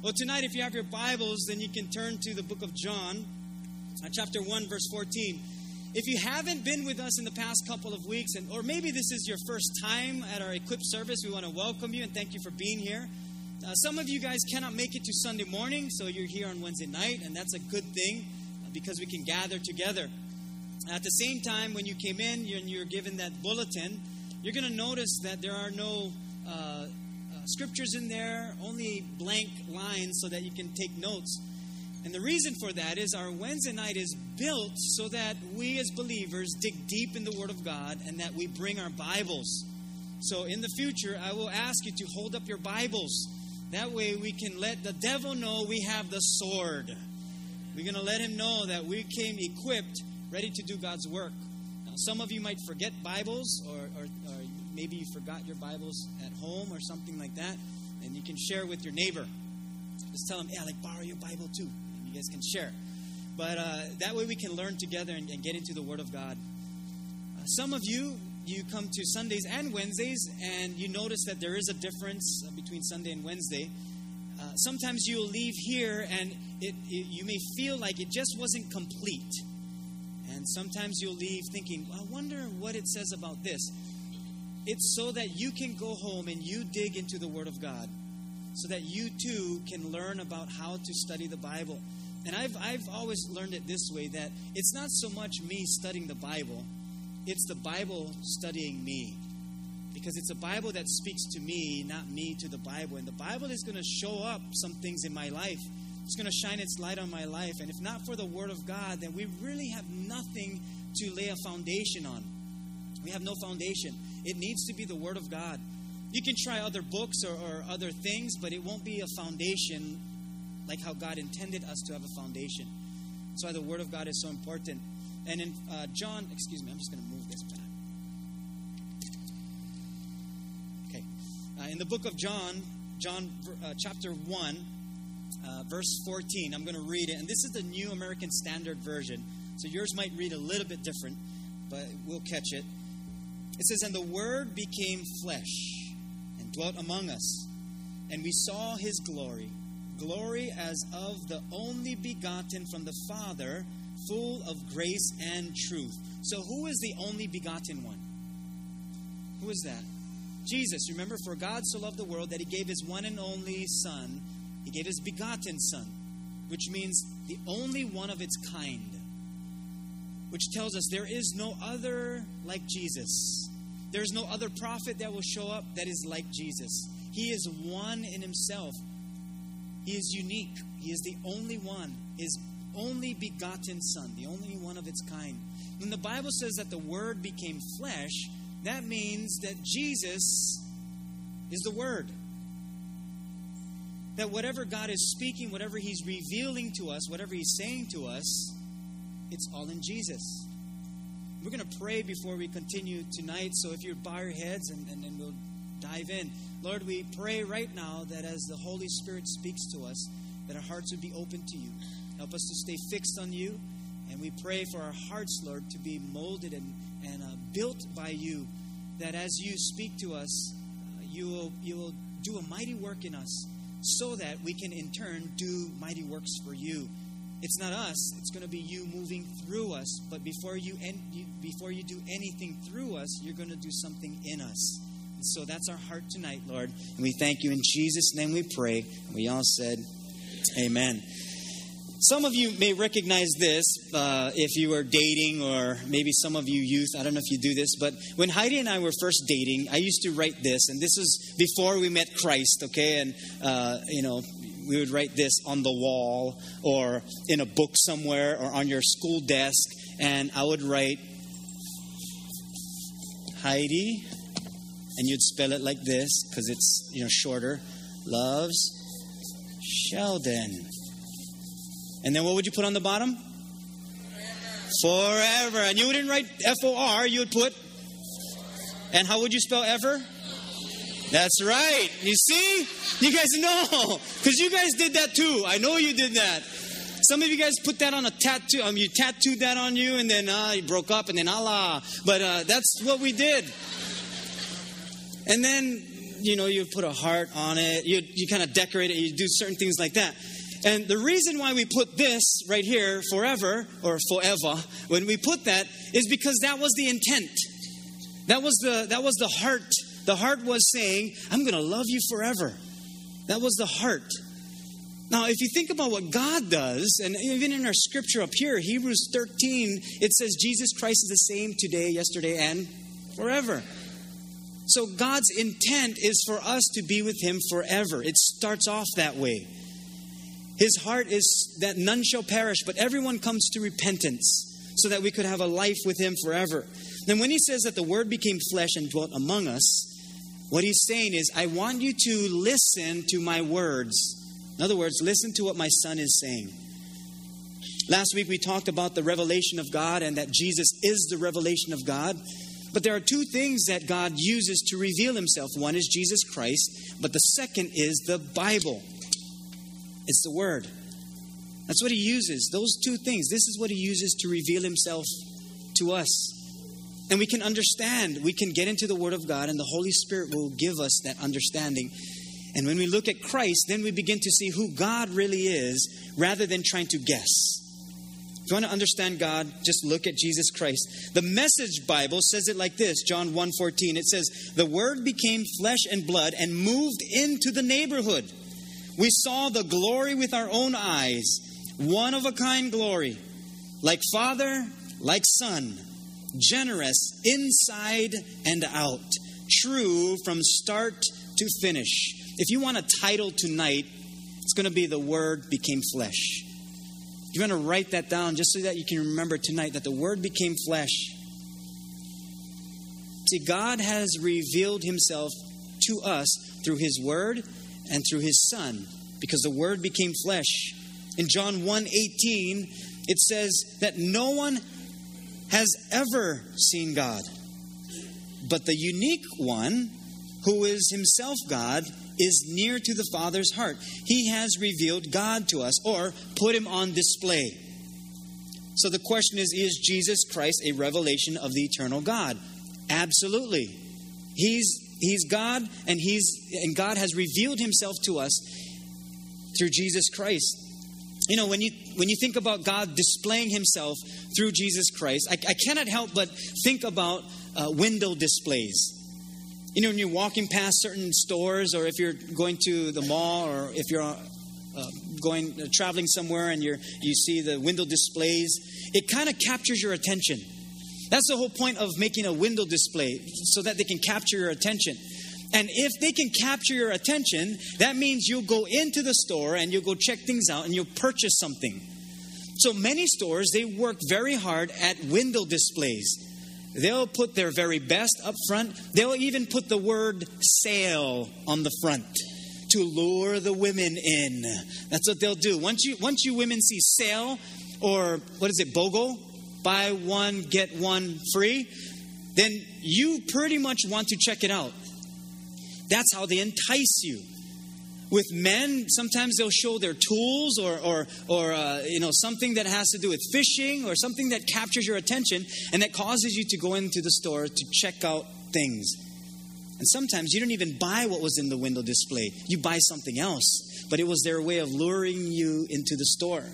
Well, tonight, if you have your Bibles, then you can turn to the book of John, uh, chapter 1, verse 14. If you haven't been with us in the past couple of weeks, and or maybe this is your first time at our equip service, we want to welcome you and thank you for being here. Uh, some of you guys cannot make it to Sunday morning, so you're here on Wednesday night, and that's a good thing uh, because we can gather together. At the same time, when you came in and you're given that bulletin, you're going to notice that there are no uh, uh, scriptures in there, only blank lines so that you can take notes. And the reason for that is our Wednesday night is built so that we as believers dig deep in the Word of God and that we bring our Bibles. So in the future, I will ask you to hold up your Bibles. That way we can let the devil know we have the sword. We're going to let him know that we came equipped, ready to do God's work. Now, some of you might forget Bibles, or, or, or maybe you forgot your Bibles at home or something like that, and you can share with your neighbor. Just tell them, yeah, like borrow your Bible too and you guys can share. But uh, that way we can learn together and, and get into the Word of God. Uh, some of you, you come to Sundays and Wednesdays, and you notice that there is a difference uh, between Sunday and Wednesday. Uh, sometimes you'll leave here and it, it, you may feel like it just wasn't complete. And sometimes you'll leave thinking, I wonder what it says about this. It's so that you can go home and you dig into the Word of God so that you too can learn about how to study the Bible. And I've, I've always learned it this way that it's not so much me studying the Bible, it's the Bible studying me. Because it's a Bible that speaks to me, not me to the Bible. And the Bible is going to show up some things in my life. It's going to shine its light on my life. And if not for the Word of God, then we really have nothing to lay a foundation on. We have no foundation. It needs to be the Word of God. You can try other books or, or other things, but it won't be a foundation like how God intended us to have a foundation. That's why the Word of God is so important. And in uh, John, excuse me, I'm just going to move this back. Okay. Uh, in the book of John, John uh, chapter 1, uh, verse 14, I'm going to read it. And this is the New American Standard Version. So yours might read a little bit different, but we'll catch it. It says, And the Word became flesh and dwelt among us, and we saw his glory glory as of the only begotten from the Father, full of grace and truth. So, who is the only begotten one? Who is that? Jesus. Remember, for God so loved the world that he gave his one and only Son. He gave his begotten Son, which means the only one of its kind, which tells us there is no other like Jesus. There is no other prophet that will show up that is like Jesus. He is one in himself. He is unique. He is the only one, his only begotten Son, the only one of its kind. When the Bible says that the Word became flesh, that means that Jesus is the Word. That whatever God is speaking, whatever He's revealing to us, whatever He's saying to us, it's all in Jesus. We're going to pray before we continue tonight, so if you bow your heads and, and, and we'll dive in. Lord, we pray right now that as the Holy Spirit speaks to us, that our hearts would be open to you. Help us to stay fixed on you. And we pray for our hearts, Lord, to be molded and, and uh, built by you, that as you speak to us, uh, you, will, you will do a mighty work in us so that we can in turn do mighty works for you. It's not us, it's going to be you moving through us. But before you, en- before you do anything through us, you're going to do something in us. And so that's our heart tonight, Lord. And we thank you in Jesus' name we pray. And we all said, Amen. Some of you may recognize this uh, if you are dating, or maybe some of you youth. I don't know if you do this, but when Heidi and I were first dating, I used to write this, and this was before we met Christ, okay? And, uh, you know, we would write this on the wall, or in a book somewhere, or on your school desk, and I would write, Heidi, and you'd spell it like this because it's you know shorter. Loves Sheldon. And then what would you put on the bottom? Forever. Forever. And you wouldn't write F O R, you would put. And how would you spell ever? That's right. You see? You guys know. Because you guys did that too. I know you did that. Some of you guys put that on a tattoo. Um, you tattooed that on you, and then uh, you broke up, and then Allah. But uh, that's what we did. And then you know, you put a heart on it, you, you kind of decorate it, you do certain things like that. And the reason why we put this right here, forever or forever, when we put that, is because that was the intent. That was the, that was the heart. The heart was saying, I'm going to love you forever. That was the heart. Now, if you think about what God does, and even in our scripture up here, Hebrews 13, it says Jesus Christ is the same today, yesterday, and forever. So God's intent is for us to be with Him forever. It starts off that way. His heart is that none shall perish, but everyone comes to repentance so that we could have a life with Him forever. Then, when He says that the Word became flesh and dwelt among us, what He's saying is, I want you to listen to my words. In other words, listen to what my Son is saying. Last week we talked about the revelation of God and that Jesus is the revelation of God. But there are two things that God uses to reveal himself. One is Jesus Christ, but the second is the Bible. It's the Word. That's what he uses. Those two things. This is what he uses to reveal himself to us. And we can understand. We can get into the Word of God, and the Holy Spirit will give us that understanding. And when we look at Christ, then we begin to see who God really is rather than trying to guess. If you want to understand God, just look at Jesus Christ. The Message Bible says it like this, John 1:14. It says, "The word became flesh and blood and moved into the neighborhood. We saw the glory with our own eyes, one of a kind glory, like Father, like Son, generous inside and out, true from start to finish." If you want a title tonight, it's going to be The Word Became Flesh. You want to write that down just so that you can remember tonight that the Word became flesh. See, God has revealed Himself to us through His Word and through His Son because the Word became flesh. In John 1 18, it says that no one has ever seen God, but the unique one, who is Himself God, is near to the Father's heart. He has revealed God to us or put him on display. So the question is Is Jesus Christ a revelation of the eternal God? Absolutely. He's, he's God, and, he's, and God has revealed himself to us through Jesus Christ. You know, when you, when you think about God displaying himself through Jesus Christ, I, I cannot help but think about uh, window displays you know, when you're walking past certain stores, or if you're going to the mall, or if you're uh, going uh, traveling somewhere and you're you see the window displays, it kind of captures your attention. That's the whole point of making a window display, so that they can capture your attention. And if they can capture your attention, that means you'll go into the store and you'll go check things out and you'll purchase something. So many stores, they work very hard at window displays. They'll put their very best up front. They'll even put the word sale on the front to lure the women in. That's what they'll do. Once you once you women see sale or what is it, BOGO, buy one get one free, then you pretty much want to check it out. That's how they entice you. With men sometimes they'll show their tools or, or, or uh, you know something that has to do with fishing or something that captures your attention and that causes you to go into the store to check out things. And sometimes you don't even buy what was in the window display. You buy something else. But it was their way of luring you into the store.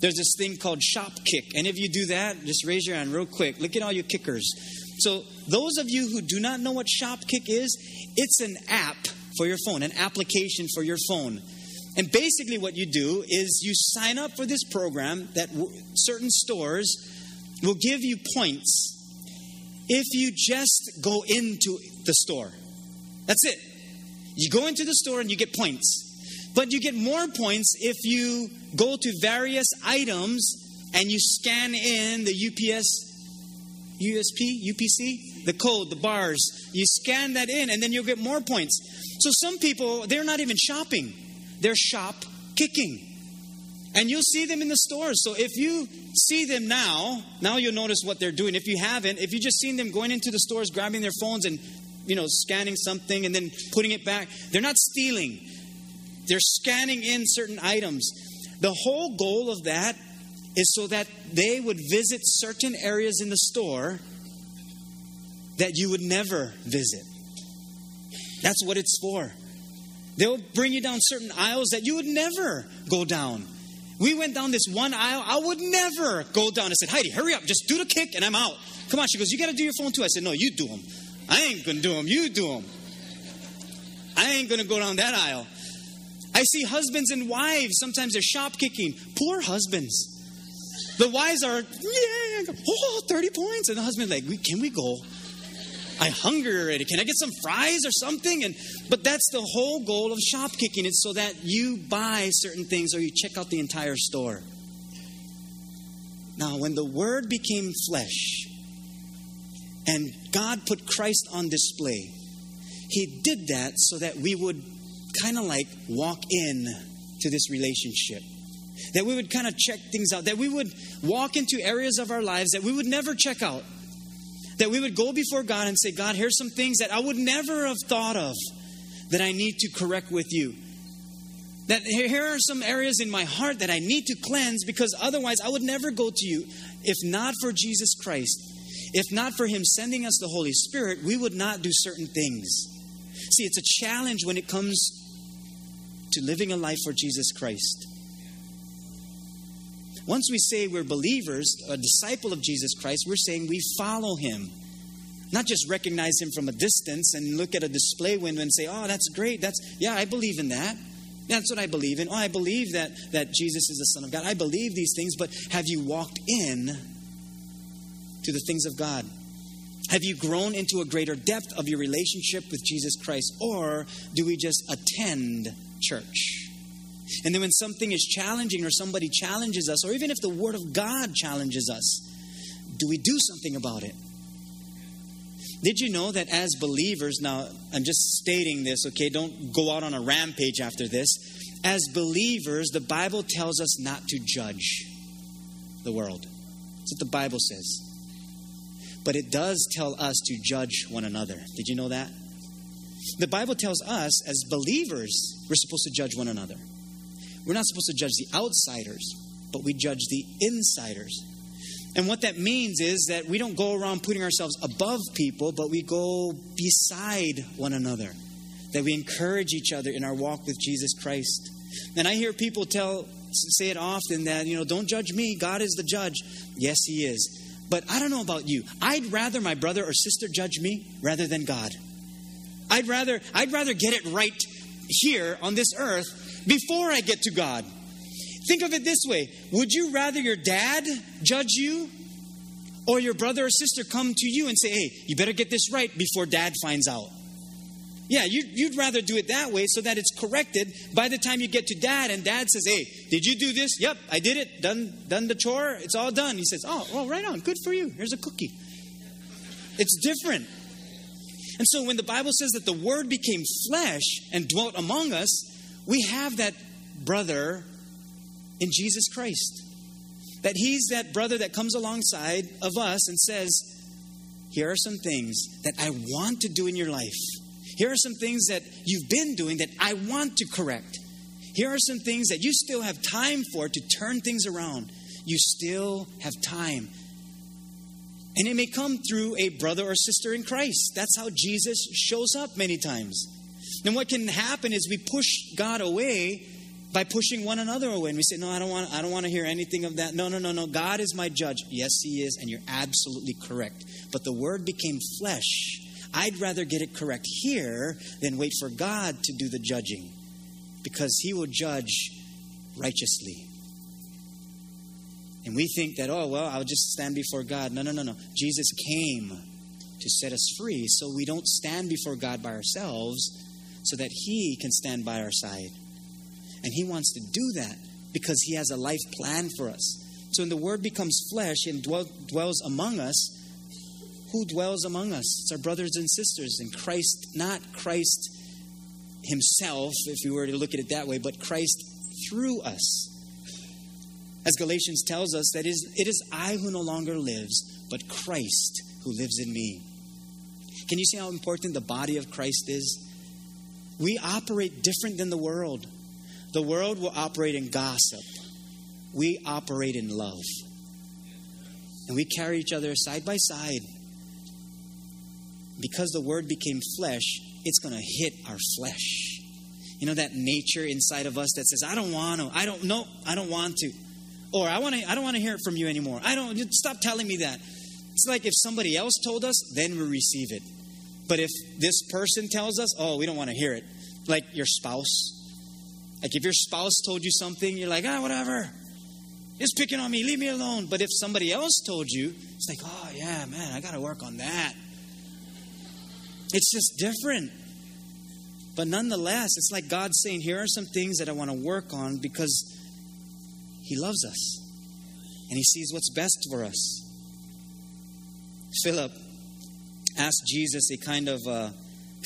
There's this thing called shop kick. And if you do that just raise your hand real quick. Look at all your kickers so those of you who do not know what Shopkick is it's an app for your phone, an application for your phone. And basically, what you do is you sign up for this program that certain stores will give you points if you just go into the store. That's it. You go into the store and you get points. But you get more points if you go to various items and you scan in the UPS, USP, UPC, the code, the bars. You scan that in and then you'll get more points. So some people, they're not even shopping, they're shop kicking. And you'll see them in the stores. So if you see them now, now you'll notice what they're doing. If you haven't, if you just seen them going into the stores, grabbing their phones and you know, scanning something and then putting it back, they're not stealing. They're scanning in certain items. The whole goal of that is so that they would visit certain areas in the store that you would never visit. That's what it's for. They'll bring you down certain aisles that you would never go down. We went down this one aisle I would never go down. I said, Heidi, hurry up, just do the kick and I'm out. Come on. She goes, You got to do your phone too. I said, No, you do them. I ain't going to do them. You do them. I ain't going to go down that aisle. I see husbands and wives, sometimes they're shop kicking. Poor husbands. The wives are, yeah, oh, 30 points. And the husband, like, can we go? I hunger already. Can I get some fries or something? And but that's the whole goal of shop kicking. It's so that you buy certain things or you check out the entire store. Now, when the word became flesh and God put Christ on display, he did that so that we would kind of like walk in to this relationship. That we would kind of check things out, that we would walk into areas of our lives that we would never check out that we would go before God and say, God, here's some things that I would never have thought of that I need to correct with you. That here are some areas in my heart that I need to cleanse because otherwise I would never go to you. If not for Jesus Christ, if not for Him sending us the Holy Spirit, we would not do certain things. See, it's a challenge when it comes to living a life for Jesus Christ. Once we say we're believers, a disciple of Jesus Christ, we're saying we follow him. Not just recognize him from a distance and look at a display window and say, oh, that's great. That's, yeah, I believe in that. That's what I believe in. Oh, I believe that, that Jesus is the Son of God. I believe these things, but have you walked in to the things of God? Have you grown into a greater depth of your relationship with Jesus Christ? Or do we just attend church? And then when something is challenging or somebody challenges us, or even if the Word of God challenges us, do we do something about it? Did you know that as believers, now I'm just stating this, okay, don't go out on a rampage after this. As believers, the Bible tells us not to judge the world. That's what the Bible says. But it does tell us to judge one another. Did you know that? The Bible tells us as believers, we're supposed to judge one another. We're not supposed to judge the outsiders, but we judge the insiders. And what that means is that we don't go around putting ourselves above people, but we go beside one another. That we encourage each other in our walk with Jesus Christ. And I hear people tell say it often that, you know, don't judge me, God is the judge. Yes, he is. But I don't know about you. I'd rather my brother or sister judge me rather than God. I'd rather I'd rather get it right here on this earth before I get to God. Think of it this way Would you rather your dad judge you or your brother or sister come to you and say, hey, you better get this right before dad finds out? Yeah, you'd, rather do it that way so that it's corrected by the time you get to dad and dad says, hey, did you do this? Yep, I did it. Done, done the chore. It's all done. He says, oh, well, right on. Good for you. Here's a cookie. It's different. And so when the Bible says that the Word became flesh and dwelt among us, we have that brother in Jesus Christ. That he's that brother that comes alongside of us and says, Here are some things that I want to do in your life. Here are some things that you've been doing that I want to correct. Here are some things that you still have time for to turn things around. You still have time. And it may come through a brother or sister in Christ. That's how Jesus shows up many times. And what can happen is we push God away by pushing one another away. And we say, No, I don't want I don't want to hear anything of that. No, no, no, no. God is my judge. Yes, he is, and you're absolutely correct. But the word became flesh. I'd rather get it correct here than wait for God to do the judging. Because he will judge righteously. And we think that, oh, well, I'll just stand before God. No, no, no, no. Jesus came to set us free so we don't stand before God by ourselves so that He can stand by our side. And He wants to do that because He has a life plan for us. So when the Word becomes flesh and dwell, dwells among us, who dwells among us? It's our brothers and sisters in Christ, not Christ Himself, if we were to look at it that way, but Christ through us. As Galatians tells us, that is, it is I who no longer lives, but Christ who lives in me. Can you see how important the body of Christ is? We operate different than the world. The world will operate in gossip. We operate in love. And we carry each other side by side. Because the Word became flesh, it's going to hit our flesh. You know that nature inside of us that says, "I don't want to. I don't know. I don't want to." Or I want to I don't want to hear it from you anymore. I don't stop telling me that. It's like if somebody else told us, then we receive it. But if this person tells us, "Oh, we don't want to hear it." Like your spouse. Like if your spouse told you something, you're like, "Ah, whatever." It's picking on me. Leave me alone. But if somebody else told you, it's like, "Oh, yeah, man, I got to work on that." It's just different. But nonetheless, it's like God saying, Here are some things that I want to work on because He loves us and He sees what's best for us. Philip asked Jesus a kind of uh,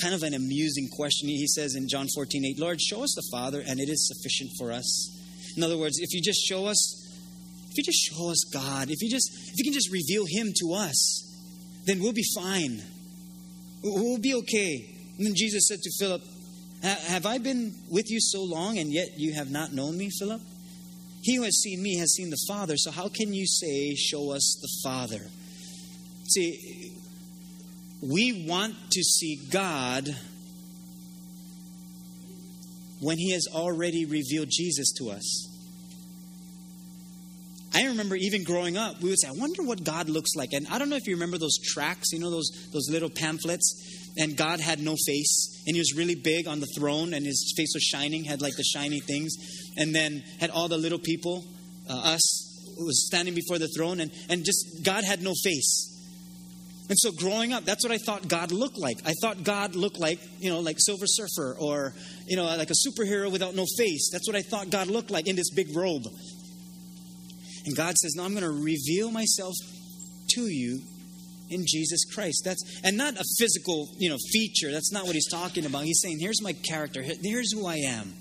kind of an amusing question. He says in John 14, 8, Lord, show us the Father, and it is sufficient for us. In other words, if you just show us, if you just show us God, if you just if you can just reveal Him to us, then we'll be fine. We'll be okay. And then Jesus said to Philip, Have I been with you so long, and yet you have not known me, Philip? He who has seen me has seen the Father, so how can you say, Show us the Father? See, we want to see God when He has already revealed Jesus to us. I remember even growing up, we would say, I wonder what God looks like. And I don't know if you remember those tracts, you know, those, those little pamphlets. And God had no face. And he was really big on the throne, and his face was shining, had like the shiny things. And then had all the little people, uh, us, was standing before the throne. And, and just, God had no face. And so growing up, that's what I thought God looked like. I thought God looked like, you know, like Silver Surfer or, you know, like a superhero without no face. That's what I thought God looked like in this big robe. And God says, No, I'm going to reveal myself to you in Jesus Christ. That's and not a physical, you know, feature. That's not what he's talking about. He's saying, Here's my character. Here's who I am.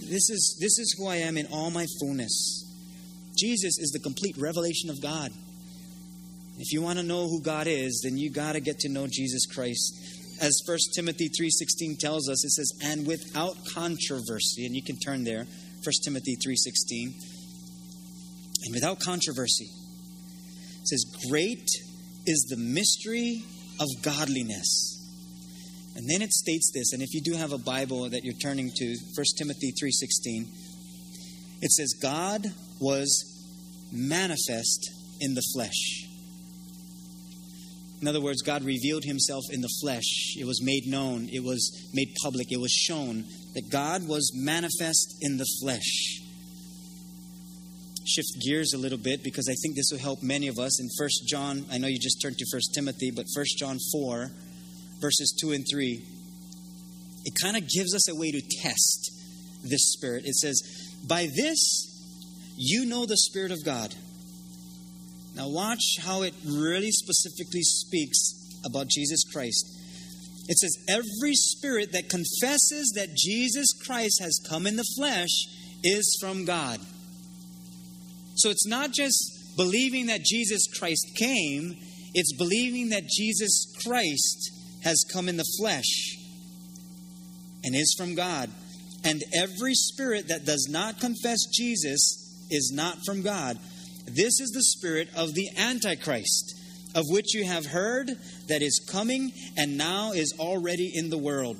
This is this is who I am in all my fullness. Jesus is the complete revelation of God. If you want to know who God is, then you got to get to know Jesus Christ. As 1 Timothy 3:16 tells us, it says, "And without controversy." And you can turn there. 1 Timothy 3:16 and without controversy. It says, Great is the mystery of godliness. And then it states this, and if you do have a Bible that you're turning to, 1 Timothy 3:16, it says, God was manifest in the flesh. In other words, God revealed himself in the flesh. It was made known, it was made public, it was shown that God was manifest in the flesh shift gears a little bit because I think this will help many of us. In First John, I know you just turned to First Timothy, but First John 4, verses 2 and 3, it kind of gives us a way to test this spirit. It says, By this you know the Spirit of God. Now, watch how it really specifically speaks about Jesus Christ. It says, Every spirit that confesses that Jesus Christ has come in the flesh is from God. So it's not just believing that Jesus Christ came, it's believing that Jesus Christ has come in the flesh and is from God. And every spirit that does not confess Jesus is not from God. This is the spirit of the Antichrist, of which you have heard that is coming and now is already in the world.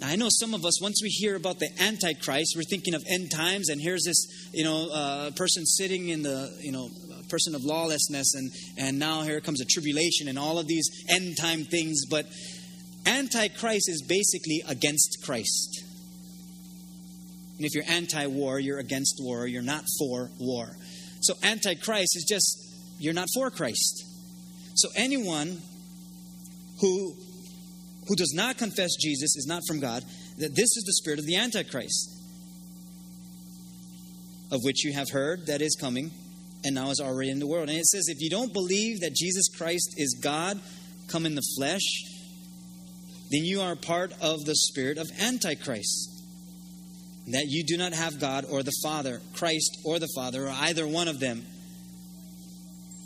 Now, I know some of us, once we hear about the Antichrist, we're thinking of end times, and here's this, you know, uh, person sitting in the, you know, person of lawlessness, and, and now here comes a tribulation and all of these end time things. But Antichrist is basically against Christ. And if you're anti war, you're against war, you're not for war. So, Antichrist is just, you're not for Christ. So, anyone who who does not confess Jesus is not from God, that this is the spirit of the Antichrist, of which you have heard that is coming and now is already in the world. And it says, if you don't believe that Jesus Christ is God come in the flesh, then you are part of the spirit of Antichrist. That you do not have God or the Father, Christ or the Father, or either one of them.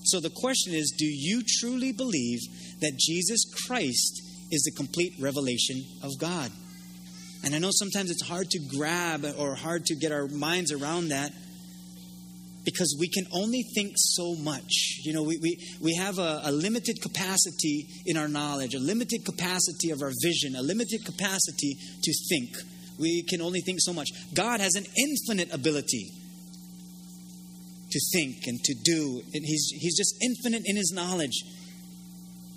So the question is do you truly believe that Jesus Christ is the complete revelation of God. And I know sometimes it's hard to grab or hard to get our minds around that because we can only think so much. You know, we, we, we have a, a limited capacity in our knowledge, a limited capacity of our vision, a limited capacity to think. We can only think so much. God has an infinite ability to think and to do. And he's, he's just infinite in his knowledge.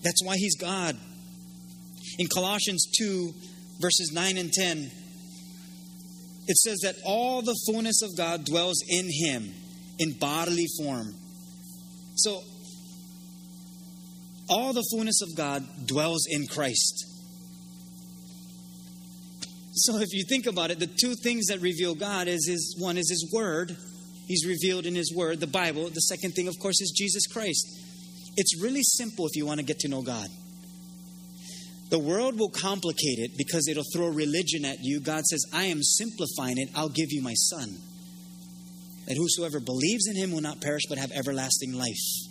That's why he's God. In Colossians 2, verses 9 and 10, it says that all the fullness of God dwells in him in bodily form. So, all the fullness of God dwells in Christ. So if you think about it, the two things that reveal God is his one is his word. He's revealed in his word, the Bible. The second thing, of course, is Jesus Christ. It's really simple if you want to get to know God. The world will complicate it because it'll throw religion at you. God says, I am simplifying it. I'll give you my son. That whosoever believes in him will not perish but have everlasting life.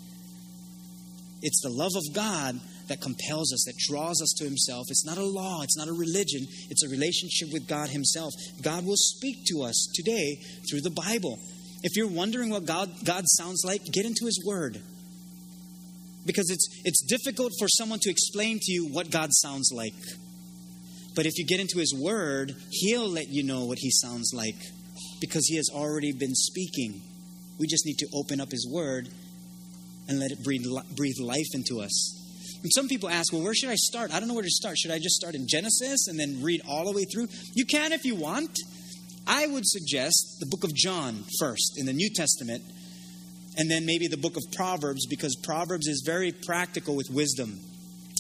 It's the love of God that compels us, that draws us to Himself. It's not a law, it's not a religion, it's a relationship with God Himself. God will speak to us today through the Bible. If you're wondering what God, God sounds like, get into His Word. Because it's, it's difficult for someone to explain to you what God sounds like. But if you get into His Word, He'll let you know what He sounds like because He has already been speaking. We just need to open up His Word and let it breathe, breathe life into us. And some people ask, well, where should I start? I don't know where to start. Should I just start in Genesis and then read all the way through? You can if you want. I would suggest the book of John first in the New Testament, and then maybe the book of Proverbs, because Proverbs is very practical with wisdom.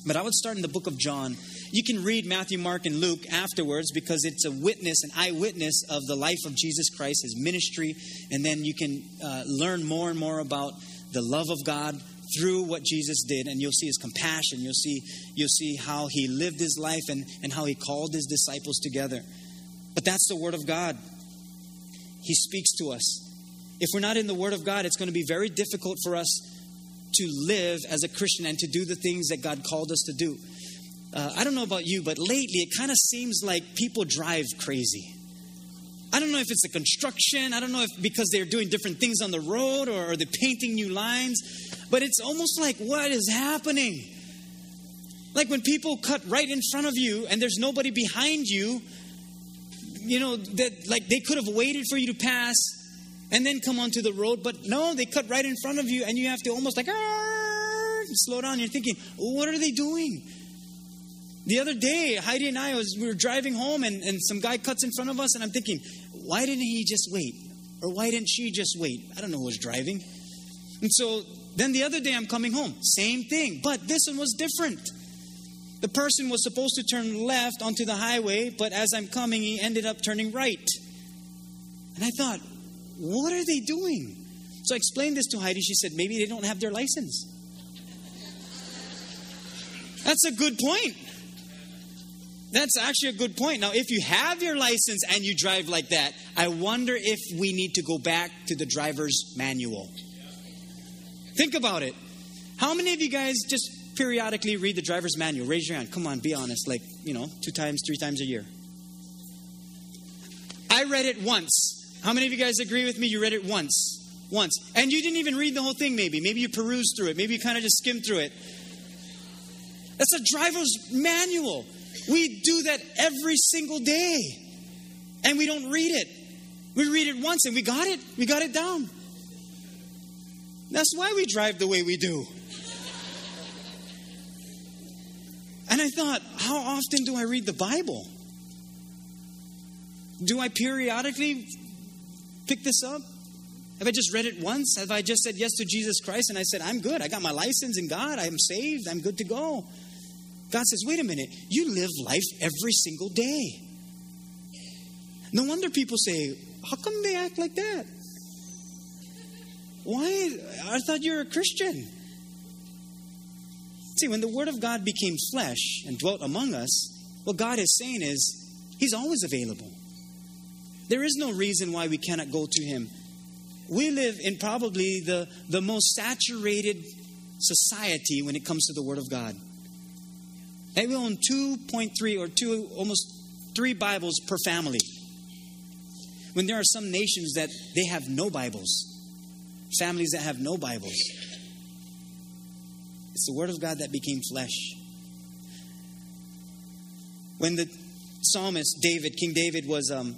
But I would start in the book of John. You can read Matthew, Mark, and Luke afterwards because it's a witness, an eyewitness of the life of Jesus Christ, his ministry, and then you can uh, learn more and more about the love of God through what Jesus did, and you'll see his compassion. You'll see, you'll see how he lived his life and, and how he called his disciples together. But that's the Word of God. He speaks to us. If we're not in the Word of God, it's going to be very difficult for us to live as a Christian and to do the things that God called us to do. Uh, I don't know about you, but lately it kind of seems like people drive crazy. I don't know if it's the construction. I don't know if because they're doing different things on the road or, or they're painting new lines. But it's almost like, what is happening? Like when people cut right in front of you and there's nobody behind you, you know, that like they could have waited for you to pass and then come onto the road, but no, they cut right in front of you and you have to almost like slow down. You're thinking, what are they doing? The other day, Heidi and I was we were driving home and, and some guy cuts in front of us and I'm thinking, why didn't he just wait? Or why didn't she just wait? I don't know who was driving. And so then the other day I'm coming home, same thing, but this one was different. The person was supposed to turn left onto the highway, but as I'm coming, he ended up turning right. And I thought, what are they doing? So I explained this to Heidi. She said, maybe they don't have their license. That's a good point. That's actually a good point. Now, if you have your license and you drive like that, I wonder if we need to go back to the driver's manual. Think about it. How many of you guys just periodically read the driver's manual? Raise your hand. Come on, be honest. Like, you know, two times, three times a year. I read it once. How many of you guys agree with me? You read it once. Once. And you didn't even read the whole thing, maybe. Maybe you perused through it. Maybe you kind of just skimmed through it. That's a driver's manual. We do that every single day. And we don't read it. We read it once and we got it. We got it down. That's why we drive the way we do. And I thought, how often do I read the Bible? Do I periodically pick this up? Have I just read it once? Have I just said yes to Jesus Christ and I said, I'm good. I got my license in God. I'm saved. I'm good to go. God says, wait a minute. You live life every single day. No wonder people say, how come they act like that? Why? I thought you were a Christian. See, when the Word of God became flesh and dwelt among us, what God is saying is, He's always available. There is no reason why we cannot go to Him. We live in probably the, the most saturated society when it comes to the Word of God. And we own 2.3 or two, almost three Bibles per family. When there are some nations that they have no Bibles. Families that have no Bibles. It's the Word of God that became flesh. When the psalmist David, King David, was um,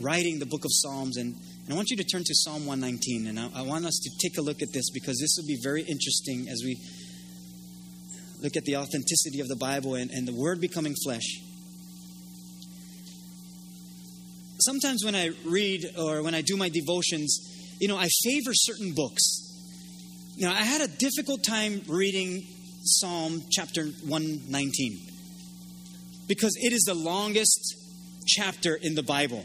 writing the book of Psalms, and, and I want you to turn to Psalm 119, and I, I want us to take a look at this because this will be very interesting as we look at the authenticity of the Bible and, and the Word becoming flesh. Sometimes when I read or when I do my devotions, you know, I favor certain books. Now, I had a difficult time reading Psalm chapter 119 because it is the longest chapter in the Bible.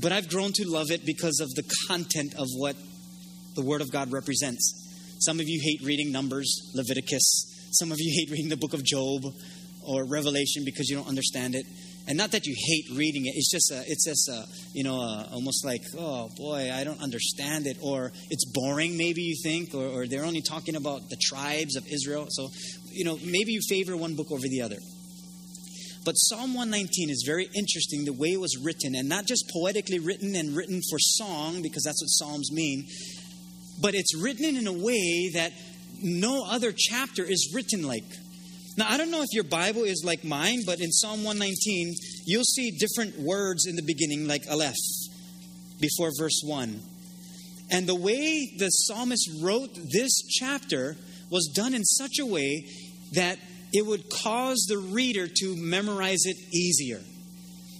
But I've grown to love it because of the content of what the Word of God represents. Some of you hate reading Numbers, Leviticus. Some of you hate reading the book of Job or Revelation because you don't understand it. And not that you hate reading it. It's just a, it's just a, you know, a, almost like, oh boy, I don't understand it, or it's boring. Maybe you think, or, or they're only talking about the tribes of Israel. So, you know, maybe you favor one book over the other. But Psalm 119 is very interesting the way it was written, and not just poetically written and written for song, because that's what Psalms mean, but it's written in a way that no other chapter is written like. Now, I don't know if your Bible is like mine, but in Psalm 119, you'll see different words in the beginning, like Aleph, before verse 1. And the way the psalmist wrote this chapter was done in such a way that it would cause the reader to memorize it easier.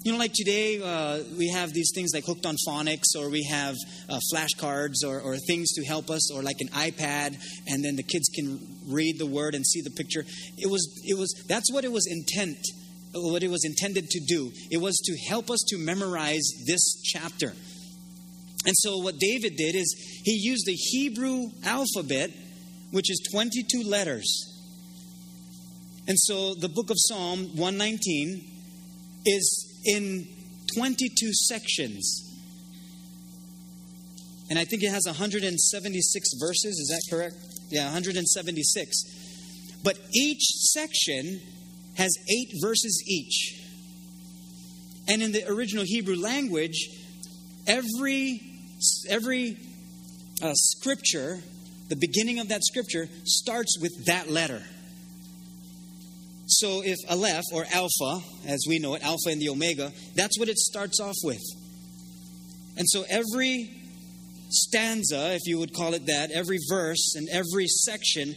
You know, like today, uh, we have these things like Hooked on Phonics, or we have uh, flashcards, or, or things to help us, or like an iPad, and then the kids can read the word and see the picture. It was, it was, that's what it was intent, what it was intended to do. It was to help us to memorize this chapter. And so, what David did is he used the Hebrew alphabet, which is 22 letters. And so, the book of Psalm 119 is in 22 sections. And I think it has 176 verses. Is that correct? Yeah, 176. But each section has eight verses each. And in the original Hebrew language, every every uh, scripture, the beginning of that scripture, starts with that letter. So if Aleph or Alpha, as we know it, Alpha and the Omega, that's what it starts off with. And so every stanza, if you would call it that, every verse and every section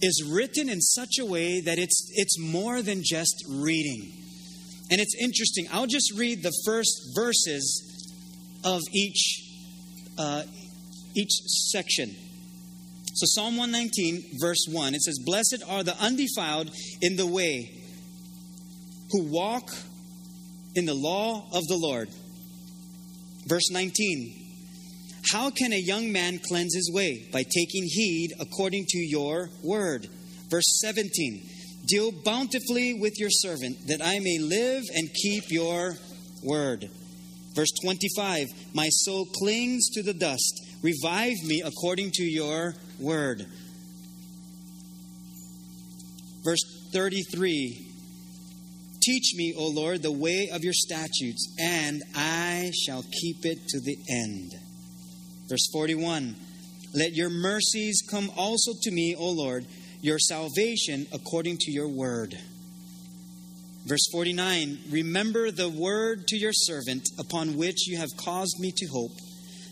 is written in such a way that it's it's more than just reading. And it's interesting. I'll just read the first verses of each uh, each section. So, Psalm 119, verse 1, it says, Blessed are the undefiled in the way who walk in the law of the Lord. Verse 19, How can a young man cleanse his way? By taking heed according to your word. Verse 17, Deal bountifully with your servant, that I may live and keep your word. Verse 25, My soul clings to the dust. Revive me according to your word. Verse 33 Teach me, O Lord, the way of your statutes, and I shall keep it to the end. Verse 41 Let your mercies come also to me, O Lord, your salvation according to your word. Verse 49 Remember the word to your servant, upon which you have caused me to hope.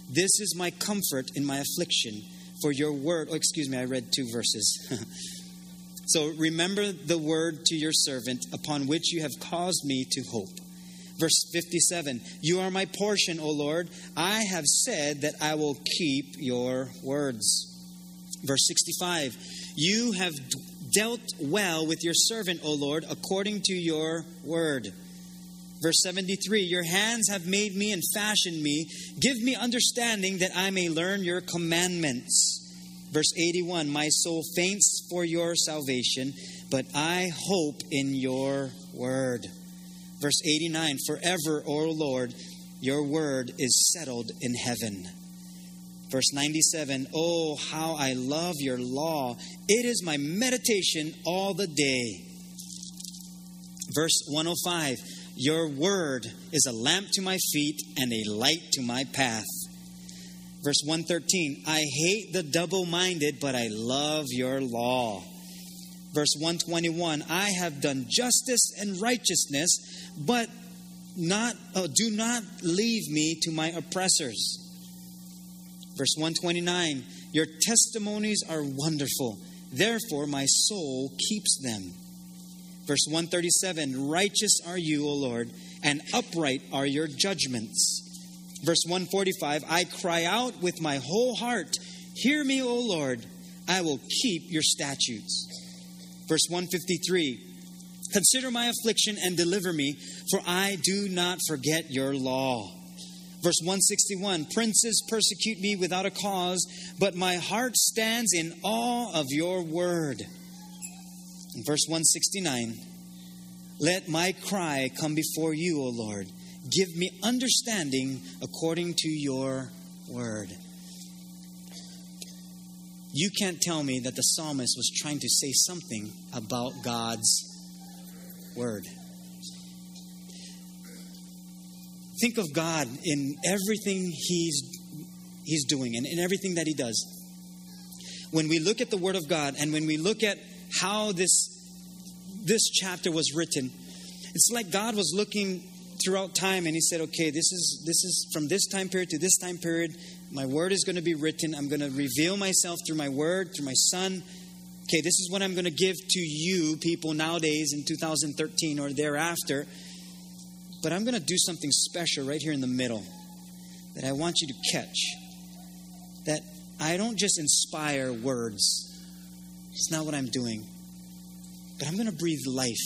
This is my comfort in my affliction for your word. Oh, excuse me, I read two verses. so remember the word to your servant upon which you have caused me to hope. Verse 57 You are my portion, O Lord. I have said that I will keep your words. Verse 65 You have dealt well with your servant, O Lord, according to your word. Verse 73 Your hands have made me and fashioned me. Give me understanding that I may learn your commandments. Verse 81 My soul faints for your salvation, but I hope in your word. Verse 89 Forever, O Lord, your word is settled in heaven. Verse 97 Oh, how I love your law! It is my meditation all the day. Verse 105 Your word is a lamp to my feet and a light to my path. Verse 113 I hate the double minded, but I love your law. Verse 121 I have done justice and righteousness, but not oh, do not leave me to my oppressors. Verse 129 Your testimonies are wonderful, therefore my soul keeps them. Verse 137 Righteous are you, O Lord, and upright are your judgments. Verse 145 I cry out with my whole heart, Hear me, O Lord, I will keep your statutes. Verse 153 Consider my affliction and deliver me, for I do not forget your law. Verse 161 Princes persecute me without a cause, but my heart stands in awe of your word. In verse 169 Let my cry come before you, O Lord. Give me understanding according to your word. You can't tell me that the psalmist was trying to say something about God's word. Think of God in everything he's, he's doing and in everything that he does. When we look at the Word of God and when we look at how this, this chapter was written, it's like God was looking throughout time and he said, okay, this is, this is from this time period to this time period. My Word is going to be written. I'm going to reveal myself through my Word, through my Son. Okay, this is what I'm going to give to you, people, nowadays in 2013 or thereafter. But I'm going to do something special right here in the middle that I want you to catch. That I don't just inspire words, it's not what I'm doing. But I'm going to breathe life.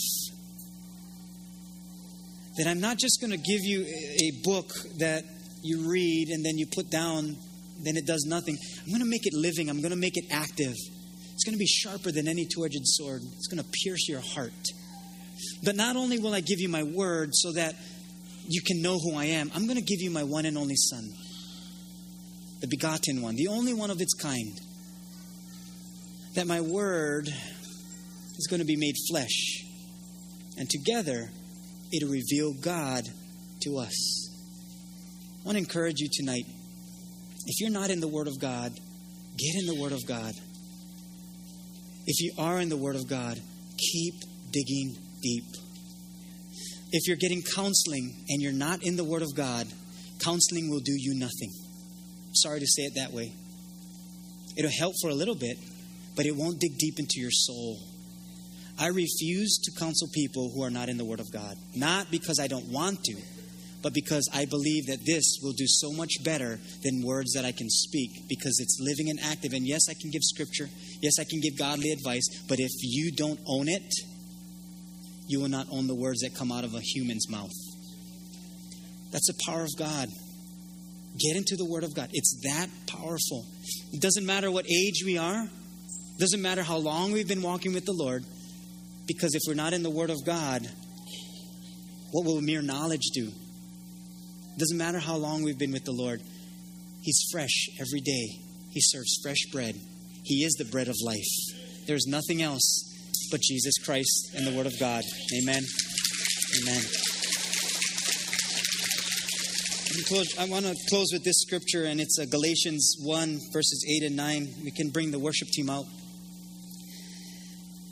That I'm not just going to give you a book that you read and then you put down, then it does nothing. I'm going to make it living, I'm going to make it active. It's going to be sharper than any two edged sword, it's going to pierce your heart. But not only will I give you my word so that you can know who I am, I'm going to give you my one and only Son, the begotten one, the only one of its kind. That my word is going to be made flesh, and together it'll reveal God to us. I want to encourage you tonight. If you're not in the Word of God, get in the Word of God. If you are in the Word of God, keep digging deep. If you're getting counseling and you're not in the Word of God, counseling will do you nothing. Sorry to say it that way. It'll help for a little bit, but it won't dig deep into your soul. I refuse to counsel people who are not in the Word of God. Not because I don't want to, but because I believe that this will do so much better than words that I can speak because it's living and active. And yes, I can give scripture. Yes, I can give godly advice. But if you don't own it, you will not own the words that come out of a human's mouth. That's the power of God. Get into the Word of God. It's that powerful. It doesn't matter what age we are, it doesn't matter how long we've been walking with the Lord, because if we're not in the Word of God, what will mere knowledge do? It doesn't matter how long we've been with the Lord, He's fresh every day. He serves fresh bread. He is the bread of life. There's nothing else but Jesus Christ and the Word of God. Amen. Amen. I want to close with this scripture, and it's uh, Galatians 1, verses 8 and 9. We can bring the worship team out.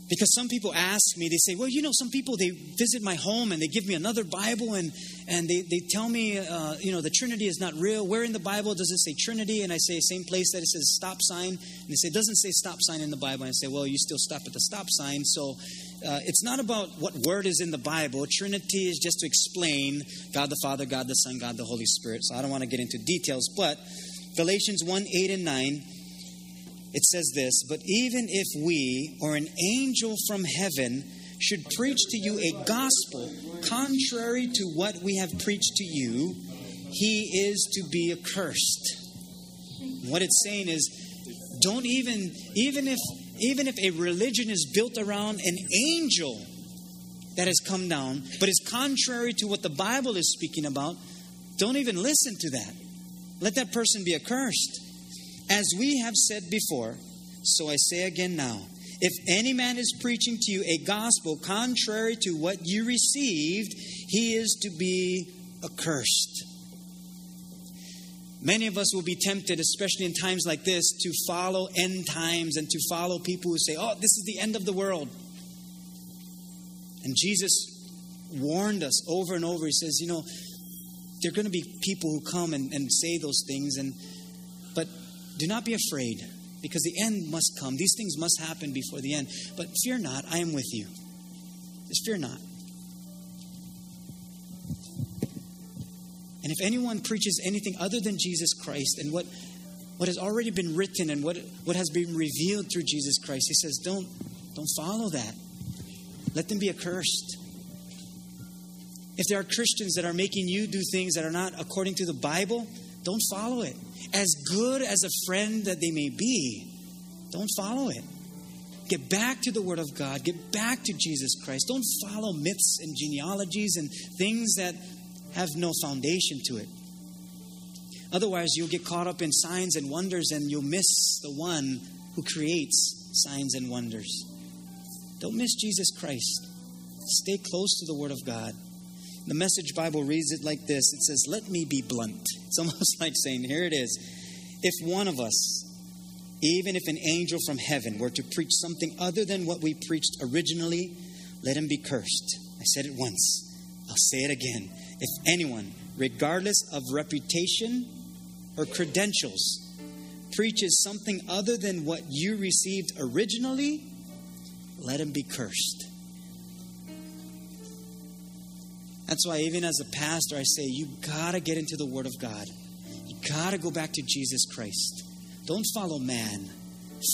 Because some people ask me, they say, well, you know, some people, they visit my home and they give me another Bible and, and they, they tell me, uh, you know, the Trinity is not real. Where in the Bible does it say Trinity? And I say, same place that it says stop sign. And they say, it doesn't say stop sign in the Bible. And I say, well, you still stop at the stop sign. So uh, it's not about what word is in the Bible. Trinity is just to explain God the Father, God the Son, God the Holy Spirit. So I don't want to get into details. But Galatians 1 8 and 9 it says this But even if we or an angel from heaven should preach to you a gospel contrary to what we have preached to you, he is to be accursed. What it's saying is, don't even, even if, even if a religion is built around an angel that has come down, but is contrary to what the Bible is speaking about, don't even listen to that. Let that person be accursed. As we have said before, so I say again now If any man is preaching to you a gospel contrary to what you received, he is to be accursed. Many of us will be tempted, especially in times like this, to follow end times and to follow people who say, oh, this is the end of the world. And Jesus warned us over and over. He says, you know, there are going to be people who come and, and say those things, and but do not be afraid, because the end must come. These things must happen before the end. But fear not, I am with you. Just fear not. And if anyone preaches anything other than Jesus Christ and what, what has already been written and what, what has been revealed through Jesus Christ, he says, don't, don't follow that. Let them be accursed. If there are Christians that are making you do things that are not according to the Bible, don't follow it. As good as a friend that they may be, don't follow it. Get back to the Word of God. Get back to Jesus Christ. Don't follow myths and genealogies and things that have no foundation to it. Otherwise, you'll get caught up in signs and wonders and you'll miss the one who creates signs and wonders. Don't miss Jesus Christ. Stay close to the Word of God. The Message Bible reads it like this it says, Let me be blunt. It's almost like saying, Here it is. If one of us, even if an angel from heaven were to preach something other than what we preached originally, let him be cursed. I said it once. I'll say it again. If anyone, regardless of reputation or credentials, preaches something other than what you received originally, let him be cursed. That's why, even as a pastor, I say, you gotta get into the Word of God. You gotta go back to Jesus Christ. Don't follow man,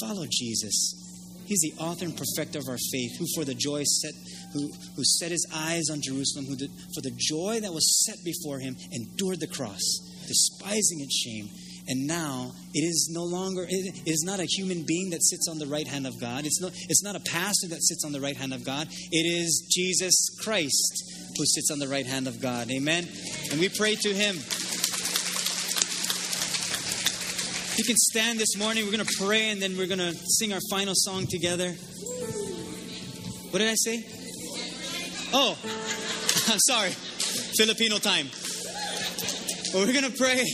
follow Jesus. He's the author and perfecter of our faith, who for the joy set, who, who set his eyes on Jerusalem, who did, for the joy that was set before him endured the cross, despising its shame. And now it is no longer, it is not a human being that sits on the right hand of God. It's, no, it's not a pastor that sits on the right hand of God. It is Jesus Christ who sits on the right hand of God. Amen. And we pray to him. You can stand this morning. We're going to pray and then we're going to sing our final song together. What did I say? Oh, I'm sorry. Filipino time. Well, we're going to pray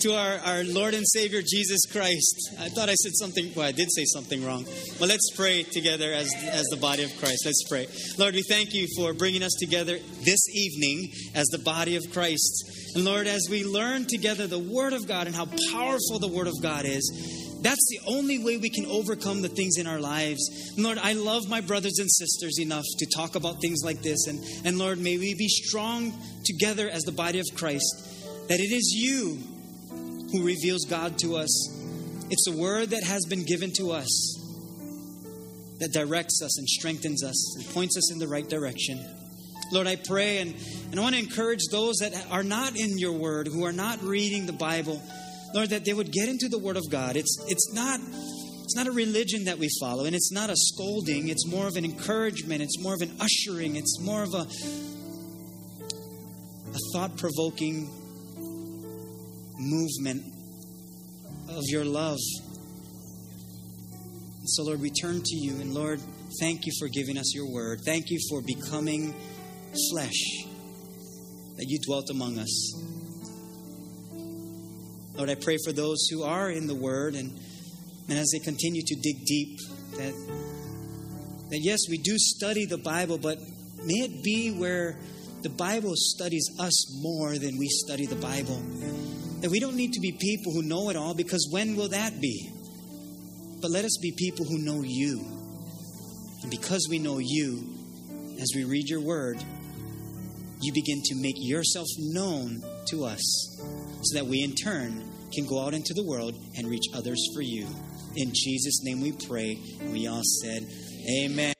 to our, our Lord and Savior Jesus Christ. I thought I said something, well, I did say something wrong. But let's pray together as, as the body of Christ. Let's pray. Lord, we thank you for bringing us together this evening as the body of Christ. And Lord, as we learn together the Word of God and how powerful the Word of God is, that's the only way we can overcome the things in our lives. And Lord, I love my brothers and sisters enough to talk about things like this. And, and Lord, may we be strong together as the body of Christ, that it is you who reveals God to us. It's a word that has been given to us that directs us and strengthens us and points us in the right direction. Lord, I pray and, and I want to encourage those that are not in your word, who are not reading the Bible, Lord, that they would get into the word of God. It's it's not it's not a religion that we follow, and it's not a scolding, it's more of an encouragement, it's more of an ushering, it's more of a a thought-provoking movement of your love. And so, Lord, we turn to you. And Lord, thank you for giving us your word. Thank you for becoming flesh, that you dwelt among us. Lord, I pray for those who are in the word and, and as they continue to dig deep, that, that yes, we do study the Bible, but may it be where the Bible studies us more than we study the Bible. That we don't need to be people who know it all because when will that be? But let us be people who know you. And because we know you, as we read your word, you begin to make yourself known to us so that we in turn can go out into the world and reach others for you. In Jesus' name we pray. And we all said, Amen.